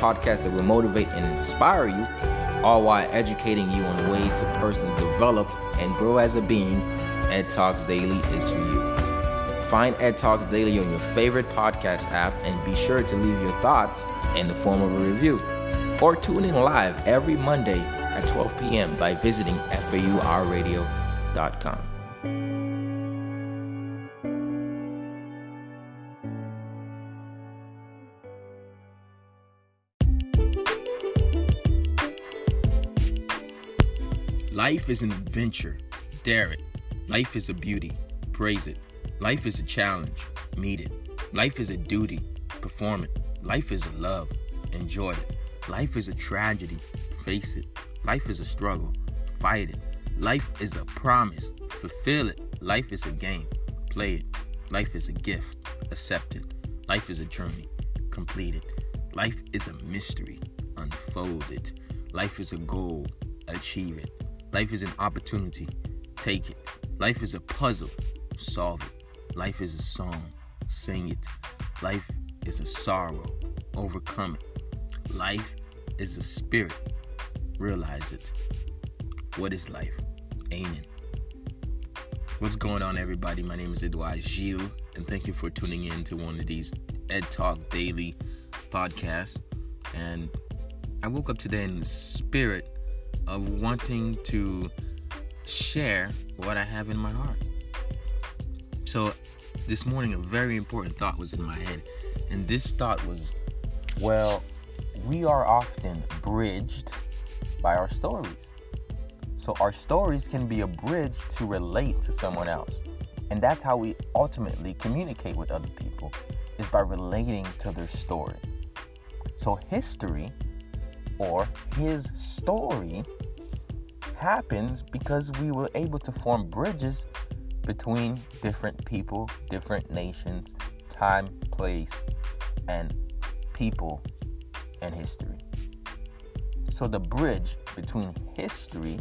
podcast that will motivate and inspire you, all while educating you on ways to personally develop and grow as a being, Ed Talks Daily is for you. Find Ed Talks Daily on your favorite podcast app and be sure to leave your thoughts in the form of a review. Or tune in live every Monday at 12 p.m. by visiting FAURradio.com. Life is an adventure. Dare it. Life is a beauty. Praise it. Life is a challenge. Meet it. Life is a duty. Perform it. Life is a love. Enjoy it. Life is a tragedy. Face it. Life is a struggle. Fight it. Life is a promise. Fulfill it. Life is a game. Play it. Life is a gift. Accept it. Life is a journey. Complete it. Life is a mystery. Unfold it. Life is a goal. Achieve it. Life is an opportunity. Take it. Life is a puzzle. Solve it. Life is a song. Sing it. Life is a sorrow. Overcome it. Life is a spirit. Realize it. What is life? It? What's going on, everybody? My name is Edouard Gilles, and thank you for tuning in to one of these Ed Talk Daily podcasts. And I woke up today in the spirit of wanting to share what I have in my heart. So, this morning, a very important thought was in my head, and this thought was well, we are often bridged by our stories. So, our stories can be a bridge to relate to someone else. And that's how we ultimately communicate with other people is by relating to their story. So history or his story happens because we were able to form bridges between different people, different nations, time, place, and people and history. So the bridge between history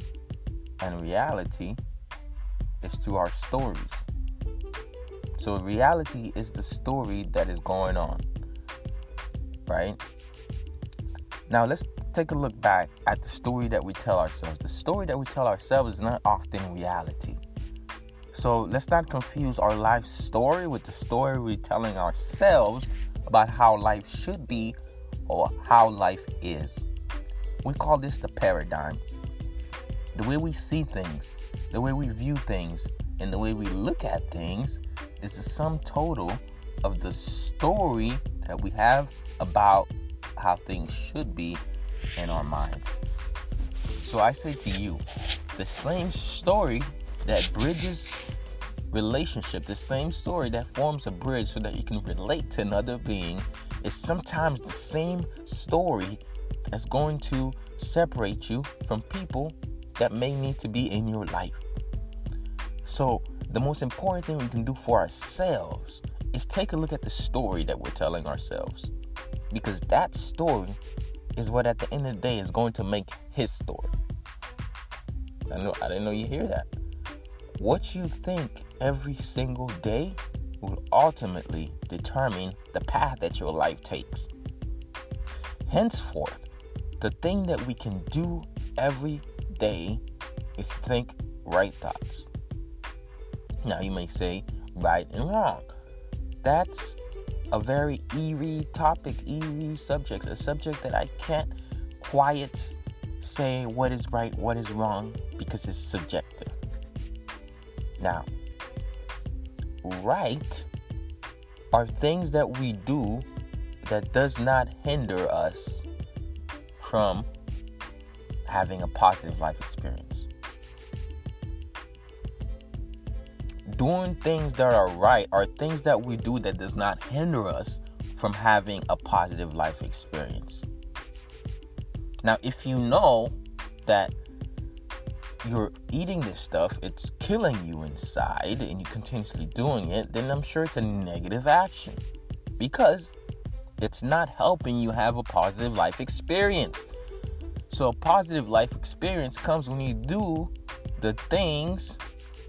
and reality is through our stories. So reality is the story that is going on. Right? Now let's take a look back at the story that we tell ourselves. The story that we tell ourselves is not often reality. So let's not confuse our life story with the story we're telling ourselves about how life should be or how life is. We call this the paradigm. The way we see things, the way we view things, and the way we look at things is the sum total of the story that we have about how things should be in our mind. So I say to you, the same story that bridges relationship, the same story that forms a bridge so that you can relate to another being, is sometimes the same story that's going to separate you from people that may need to be in your life. So, the most important thing we can do for ourselves is take a look at the story that we're telling ourselves. Because that story is what at the end of the day is going to make his story. I know I didn't know you hear that. What you think every single day will ultimately determine the path that your life takes. Henceforth, the thing that we can do every day is think right thoughts. Now, you may say right and wrong. That's a very eerie topic, eerie subject, a subject that I can't quite say what is right, what is wrong, because it's subjective. Now, right are things that we do that does not hinder us from having a positive life experience. Doing things that are right are things that we do that does not hinder us from having a positive life experience. Now, if you know that you're eating this stuff, it's killing you inside, and you're continuously doing it, then I'm sure it's a negative action because it's not helping you have a positive life experience. So, a positive life experience comes when you do the things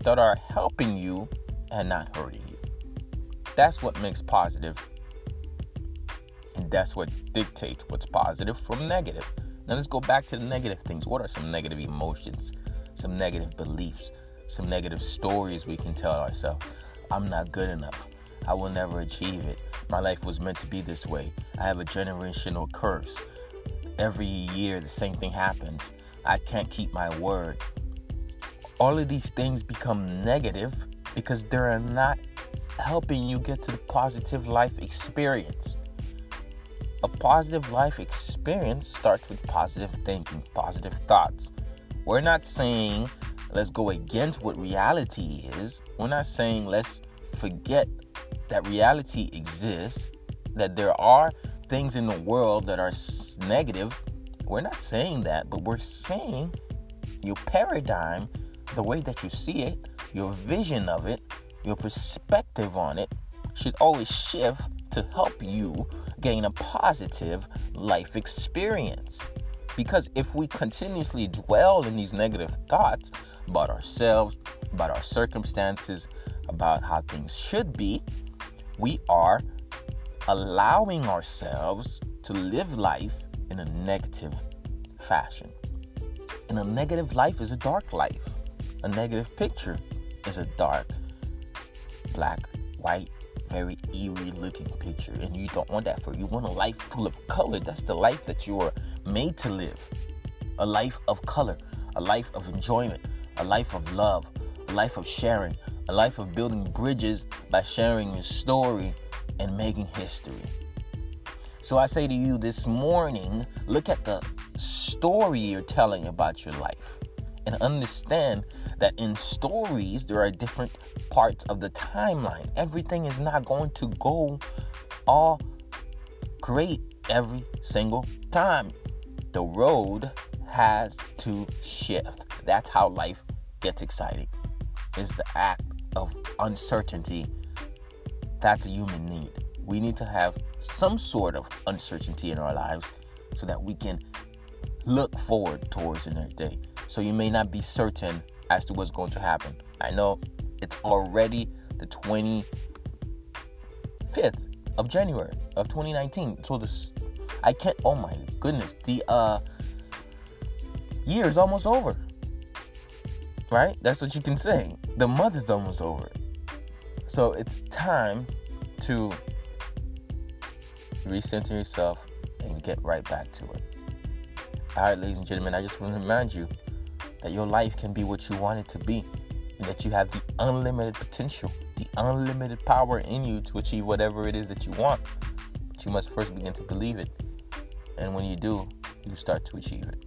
that are helping you and not hurting you. That's what makes positive, and that's what dictates what's positive from negative. Now, let's go back to the negative things. What are some negative emotions? some negative beliefs, some negative stories we can tell ourselves. I'm not good enough. I will never achieve it. My life was meant to be this way. I have a generational curse. Every year, the same thing happens. I can't keep my word. All of these things become negative because they're not helping you get to the positive life experience. A positive life experience starts with positive thinking, positive thoughts. We're not saying let's go against what reality is. We're not saying let's forget that reality exists, that there are things in the world that are negative. We're not saying that, but we're saying your paradigm, the way that you see it, your vision of it, your perspective on it should always shift to help you gain a positive life experience. Because if we continuously dwell in these negative thoughts about ourselves, about our circumstances, about how things should be, we are allowing ourselves to live life in a negative fashion. And a negative life is a dark life. A negative picture is a dark, black, white, very eerie looking picture. And you don't want that for you. Want a life full of color. That's the life that you are made to live. A life of color, a life of enjoyment, a life of love, a life of sharing, a life of building bridges by sharing your story and making history. So I say to you this morning look at the story you're telling about your life and understand that in stories, there are different parts of the timeline. Everything is not going to go all great every single time. The road has to shift. That's how life gets exciting. Is the act of uncertainty. That's a human need. We need to have some sort of uncertainty in our lives so that we can look forward towards the next day. So you may not be certain as to what's going to happen. I know it's already the 25th of January of 2019. So this I can't oh my goodness, the uh year is almost over. Right? That's what you can say. The month is almost over. So it's time to recenter yourself and get right back to it. All right, ladies and gentlemen, I just want to remind you that your life can be what you want it to be, and that you have the unlimited potential, the unlimited power in you to achieve whatever it is that you want. But you must first begin to believe it. And when you do, you start to achieve it.